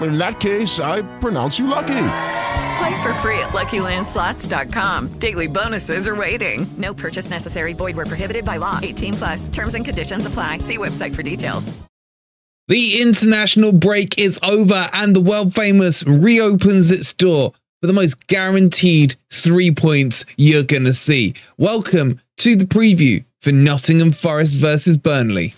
In that case, I pronounce you lucky. Play for free at LuckyLandSlots.com. Daily bonuses are waiting. No purchase necessary. Void where prohibited by law. 18 plus. Terms and conditions apply. See website for details. The international break is over and the world famous reopens its door for the most guaranteed three points you're going to see. Welcome to the preview for Nottingham Forest versus Burnley.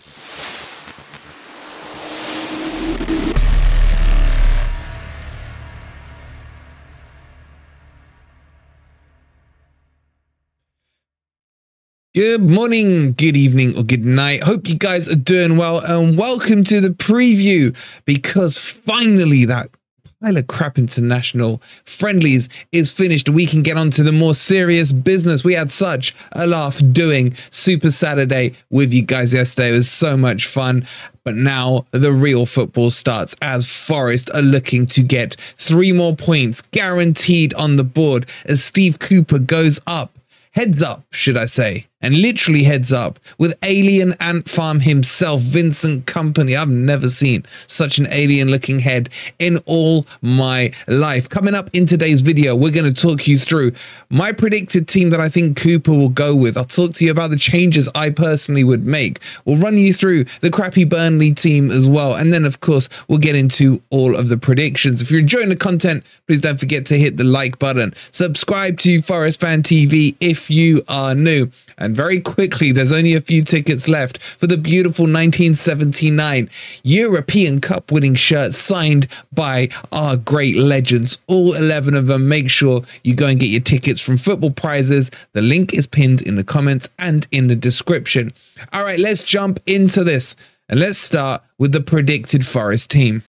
Good morning, good evening, or good night. Hope you guys are doing well, and welcome to the preview because finally that pile of crap international friendlies is finished. We can get on to the more serious business. We had such a laugh doing Super Saturday with you guys yesterday. It was so much fun. But now the real football starts as Forest are looking to get three more points guaranteed on the board as Steve Cooper goes up heads up, should I say, and literally heads up with alien ant farm himself, Vincent Kompany. I've never seen such an alien looking head in all my life. Coming up in today's video, we're going to talk you through my predicted team that I think Cooper will go with. I'll talk to you about the changes I personally would make. We'll run you through the crappy Burnley team as well. And then, of course, we'll get into all of the predictions. If you're enjoying the content, please don't forget to hit the like button. Subscribe to Forest Fan TV if you are new. And very quickly, there's only a few tickets left for the beautiful 1979 European Cup winning shirt signed by our great legends. All 11 of them. Make sure you go and get your tickets from Football Prizes. The link is pinned in the comments and in the description. All right, let's jump into this. And let's start with the predicted Forest team.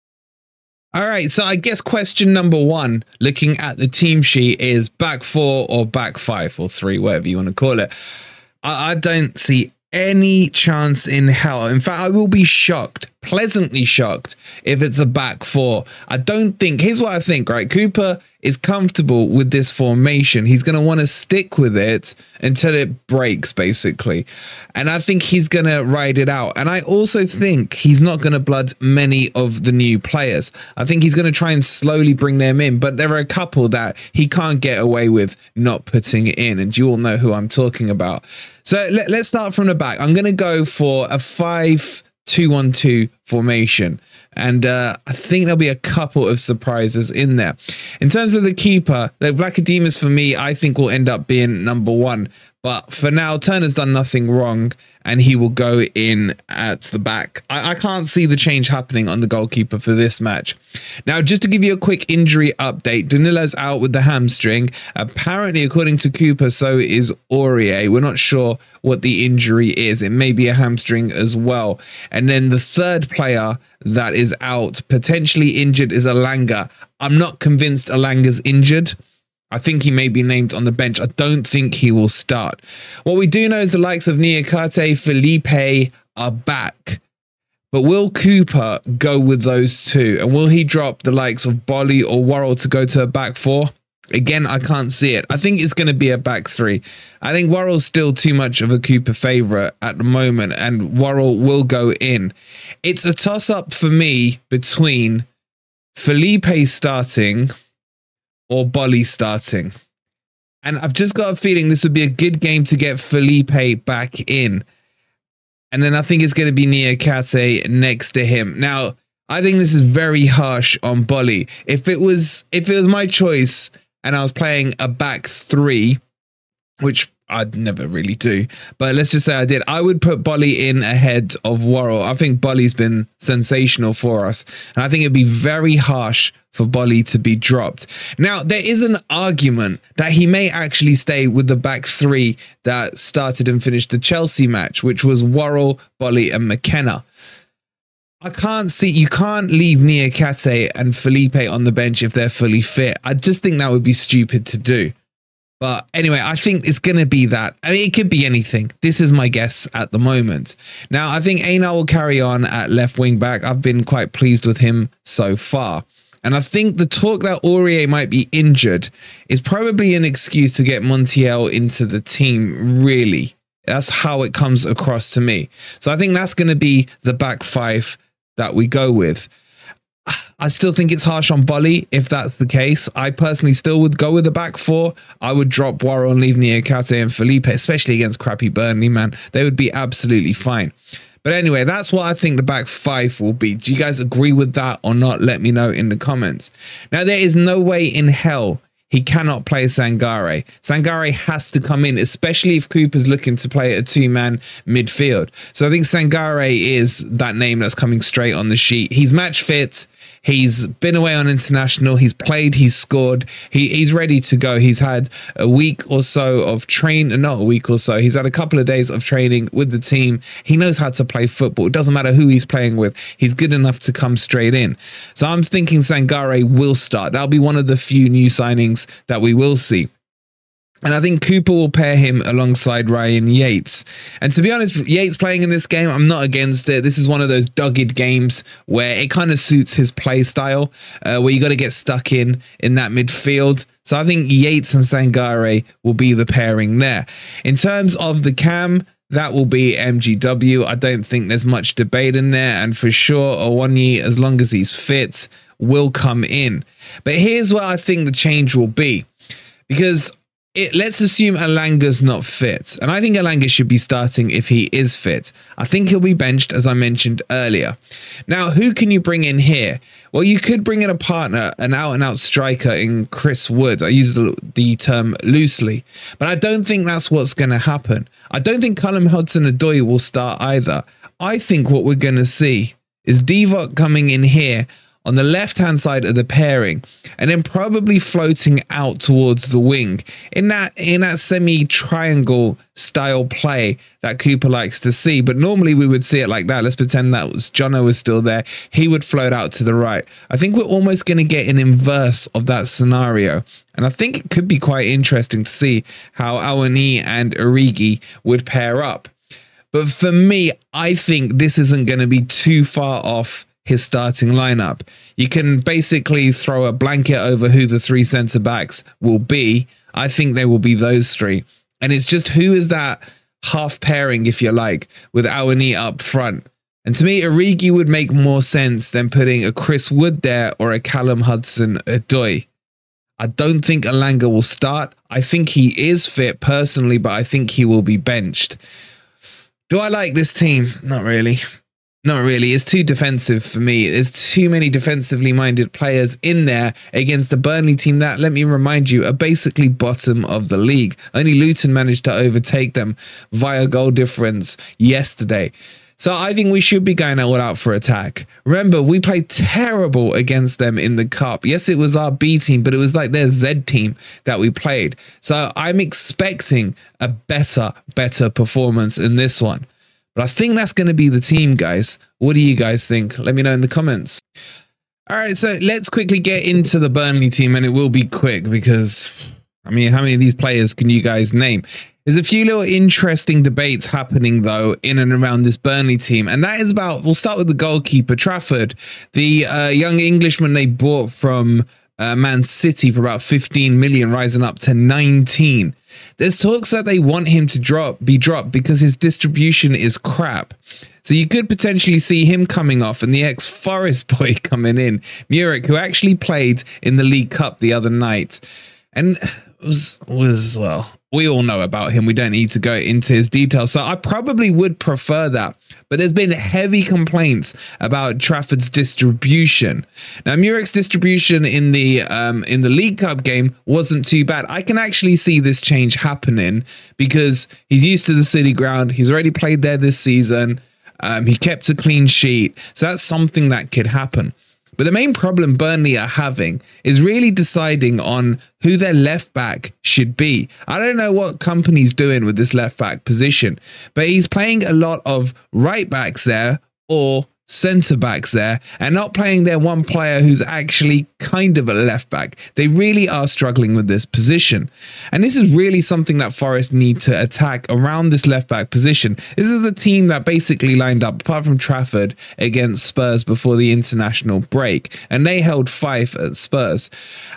All right, so I guess question number one, looking at the team sheet, is back four or back five or three, whatever you want to call it. I, I don't see any chance in hell. In fact, I will be shocked, pleasantly shocked, if it's a back four. I don't think. Here's what I think. Right, Cooper is comfortable with this formation. He's going to want to stick with it until it breaks, basically. And I think he's going to ride it out. And I also think he's not going to blood many of the new players. I think he's going to try and slowly bring them in. But there are a couple that he can't get away with not putting in. And you all know who I'm talking about. So let, us start from the back. I'm going to go for a 5 2 1 2 formation. And uh, I think there'll be a couple of surprises in there. In terms of the keeper, like Vlachodimos for me, I think will end up being number one. But for now, Turner's done nothing wrong and he will go in at the back. I, I, can't see the change happening on the goalkeeper for this match. Now, just to give you a quick injury update, Danilo's out with the hamstring. Apparently, according to Cooper, so is Aurier. We're not sure what the injury is. It may be a hamstring as well. And then the third player that is out, potentially injured, is Elanga. I'm not convinced Elanga's injured. I think he may be named on the bench. I don't think he will start. What we do know is the likes of Niakhaté, Felipe are back. But will Cooper go with those two? And will he drop the likes of Boly or Worrall to go to a back four? Again, I can't see it. I think it's going to be a back three. I think Worrall's still too much of a Cooper favourite at the moment, and Worrall will go in. It's a toss up for me between Felipe starting or Boly starting. And I've just got a feeling this would be a good game to get Felipe back in. And then I think it's going to be Niakhaté next to him. Now, I think this is very harsh on Boly. If it was if it was my choice and I was playing a back three, which I'd never really do, but let's just say I did, I would put Boly in ahead of Worrall. I think Boly's been sensational for us. And I think it'd be very harsh for Boly to be dropped. Now, there is an argument that he may actually stay with the back three that started and finished the Chelsea match, which was Worrall, Boly, and McKenna. I can't see you can't leave Niakhaté and Felipe on the bench if they're fully fit. I just think that would be stupid to do. But anyway, I think it's going to be that. I mean, it could be anything. This is my guess at the moment. Now, I think Einar will carry on at left wing back. I've been quite pleased with him so far. And I think the talk that Aurier might be injured is probably an excuse to get Montiel into the team, really. That's how it comes across to me. So I think that's going to be the back five that we go with. I still think it's harsh on Boly if that's the case. I personally still would go with the back four. I would drop Worrall and leave Niakhaté and Felipe, especially against crappy Burnley, man. They would be absolutely fine. But anyway, that's what I think the back five will be. Do you guys agree with that or not? Let me know in the comments. Now, there is no way in hell he cannot play Sangare. Sangare has to come in, especially if Cooper's looking to play a two man midfield. So I think Sangare is that name that's coming straight on the sheet. He's match fit. He's been away on international. He's played. He's scored. He, he's ready to go. He's had a week or so of train, not a week or so. He's had a couple of days of training with the team. He knows how to play football. It doesn't matter who he's playing with. He's good enough to come straight in. So I'm thinking Sangare will start. That'll be one of the few new signings that we will see. And I think Cooper will pair him alongside Ryan Yates. And to be honest, Yates playing in this game, I'm not against it. This is one of those dogged games where it kind of suits his play style, uh, where you got to get stuck in in that midfield. So I think Yates and Sangare will be the pairing there. In terms of the cam, that will be MGW. I don't think there's much debate in there. And for sure, Awoniyi, as long as he's fit, will come in. But here's where I think the change will be. Because it, let's assume Elanga's not fit. And I think Elanga should be starting if he is fit. I think he'll be benched, as I mentioned earlier. Now, who can you bring in here? Well, you could bring in a partner, an out and out striker in Chris Wood. I use the, the term loosely, but I don't think that's what's going to happen. I don't think Callum Hudson Odoi will start either. I think what we're going to see is Divock coming in here on the left hand side of the pairing and then probably floating out towards the wing. In that in that semi triangle style play that Cooper likes to see but normally we would see it like that. Let's pretend that was Jono was still there. He would float out to the right. I think we're almost going to get an inverse of that scenario and I think it could be quite interesting to see how Awoniyi and Origi would pair up. But for me I think this isn't going to be too far off his starting lineup. You can basically throw a blanket over who the three centre backs will be. I think they will be those three. And it's just who is that half pairing, if you like, with Awoniyi up front. And to me, Origi would make more sense than putting a Chris Wood there or a Callum Hudson Odoi. I don't think Elanga will start. I think he is fit personally, but I think he will be benched. Do I like this team? Not really. Not really. It's too defensive for me. There's too many defensively minded players in there against a Burnley team that, let me remind you, are basically bottom of the league. Only Luton managed to overtake them via goal difference yesterday. So I think we should be going all out for attack. Remember, we played terrible against them in the cup. Yes, it was our B team, but it was like their Z team that we played. So I'm expecting a better, better performance in this one. But I think that's going to be the team, guys. What do you guys think? Let me know in the comments. All right, so let's quickly get into the Burnley team, and it will be quick because, I mean, how many of these players can you guys name? There's a few little interesting debates happening, though, in and around this Burnley team. And that is about, we'll start with the goalkeeper, Trafford, the uh, young Englishman they bought from uh, Man City for about 15 million, rising up to 19. There's talks that they want him to drop, be dropped because his distribution is crap. So you could potentially see him coming off and the ex Forest boy coming in, Muric, who actually played in the League Cup the other night. And was was well we all know about him. We don't need to go into his details. So i probably would prefer that. But there's been heavy complaints about trafford's distribution. Now muric's distribution in the um in the league cup game wasn't too bad. I can actually see this change happening because he's used to the city ground. He's already played there this season. Um, he kept a clean sheet. So that's something that could happen but the main problem Burnley are having is really deciding on who their left back should be. I don't know what Kompany's doing with this left back position, but he's playing a lot of right backs there or centre backs there and not playing their one player who's actually kind of a left back. They really are struggling with this position. And this is really something that Forest need to attack around this left back position. This is the team that basically lined up, apart from Trafford, against Spurs before the international break. And they held five at Spurs.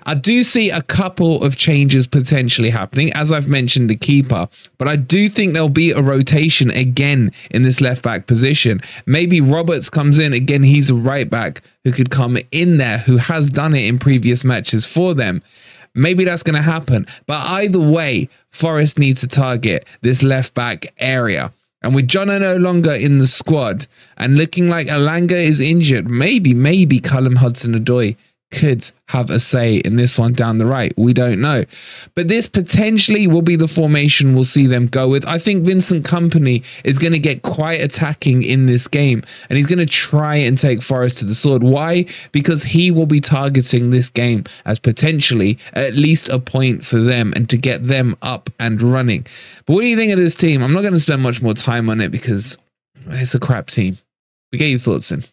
I do see a couple of changes potentially happening, as I've mentioned, the keeper, but I do think there'll be a rotation again in this left back position. Maybe Roberts comes in again, he's a right back who could come in there, who has done it in previous matches for them. Maybe that's going to happen. But either way, Forest needs to target this left back area. And with John no longer in the squad and looking like Elanga is injured, maybe, maybe Callum Hudson Odoi could have a say in this one down the right. We don't know. But this potentially will be the formation we'll see them go with. I think Vincent Kompany is going to get quite attacking in this game and he's going to try and take Forest to the sword. Why? Because he will be targeting this game as potentially at least a point for them and to get them up and running. But what do you think of this team? I'm not going to spend much more time on it because it's a crap team. We get your thoughts in.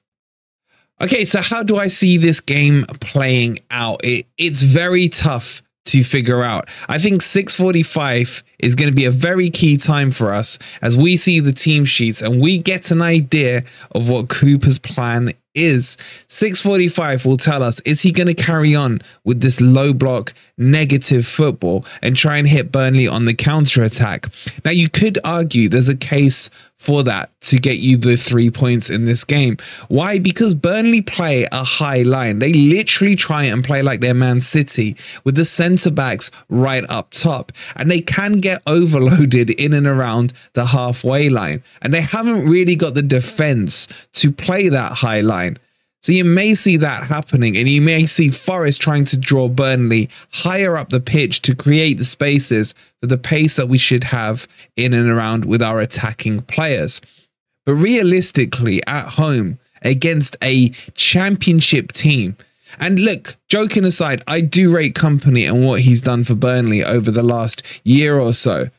Okay, so how do I see this game playing out? It, it's very tough to figure out. I think 645 is going to be a very key time for us as we see the team sheets and we get an idea of what Cooper's plan is. 645 will tell us is he going to carry on with this low block negative football and try and hit Burnley on the counter attack. Now you could argue there's a case for that to get you the three points in this game. Why? Because Burnley play a high line. They literally try and play like they're Man City with the centre backs right up top. And they can get overloaded in and around the halfway line. And they haven't really got the defence to play that high line. So you may see that happening, and you may see Forest trying to draw Burnley higher up the pitch to create the spaces for the pace that we should have in and around with our attacking players. But realistically, at home against a championship team, and look, joking aside, I do rate Kompany and what he's done for Burnley over the last year or so.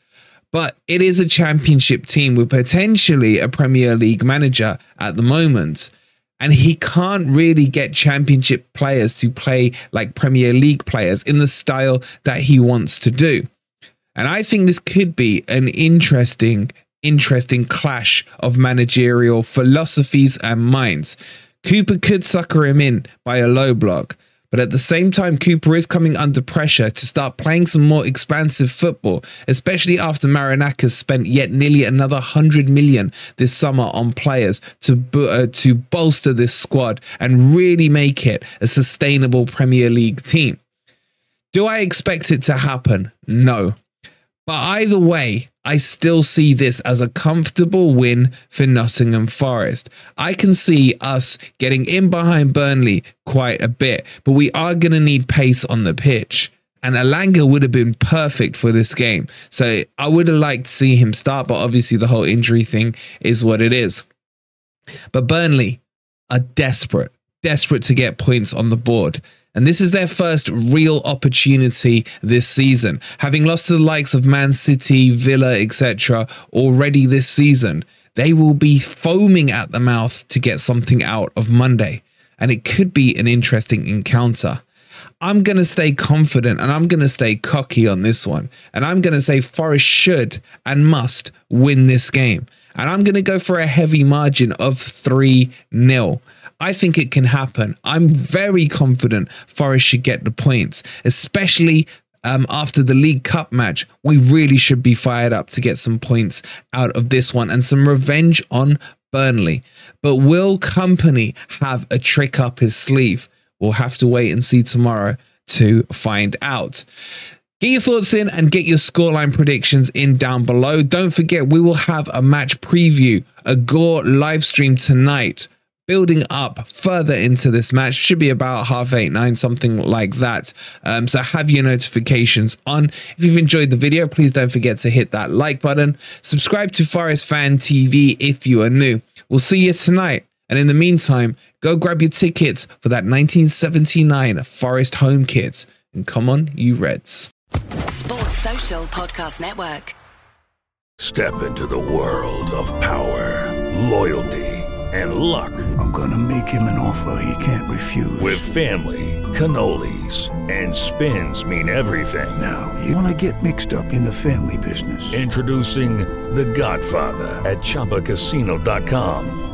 But it is a championship team with potentially a Premier League manager at the moment and he can't really get championship players to play like Premier League players in the style that he wants to do. And I think this could be an interesting, interesting clash of managerial philosophies and minds. Cooper could sucker him in by a low block, but at the same time, Cooper is coming under pressure to start playing some more expansive football, especially after Marinakis spent yet nearly another 100 million this summer on players to, uh, to bolster this squad and really make it a sustainable Premier League team. Do I expect it to happen? No. But either way, I still see this as a comfortable win for Nottingham Forest. I can see us getting in behind Burnley quite a bit, but we are going to need pace on the pitch. And Elanga would have been perfect for this game. So I would have liked to see him start, but obviously the whole injury thing is what it is. But Burnley are desperate, desperate to get points on the board. And this is their first real opportunity this season. Having lost to the likes of Man City, Villa, etc., already this season, they will be foaming at the mouth to get something out of Monday. And it could be an interesting encounter. I'm going to stay confident and I'm going to stay cocky on this one. And I'm going to say Forest should and must win this game. And I'm going to go for a heavy margin of 3 0. I think it can happen. I'm very confident Forest should get the points, especially um, after the League Cup match. We really should be fired up to get some points out of this one and some revenge on Burnley. But will Kompany have a trick up his sleeve? We'll have to wait and see tomorrow to find out. Get your thoughts in and get your scoreline predictions in down below. Don't forget, we will have a match preview, a Gore live stream tonight building up further into this match. Should be about half eight, nine, something like that. Um, so have your notifications on. If you've enjoyed the video, please don't forget to hit that like button. Subscribe to Forest Fan TV if you are new. We'll see you tonight. And in the meantime, go grab your tickets for that 1979 Forest home kit. And come on, you Reds. Sports Social Podcast Network. Step into the world of power, loyalty, and luck. I'm gonna make him an offer he can't refuse. With family, cannolis, and spins mean everything. Now, you wanna get mixed up in the family business. Introducing The Godfather at ChumbaCasino.com.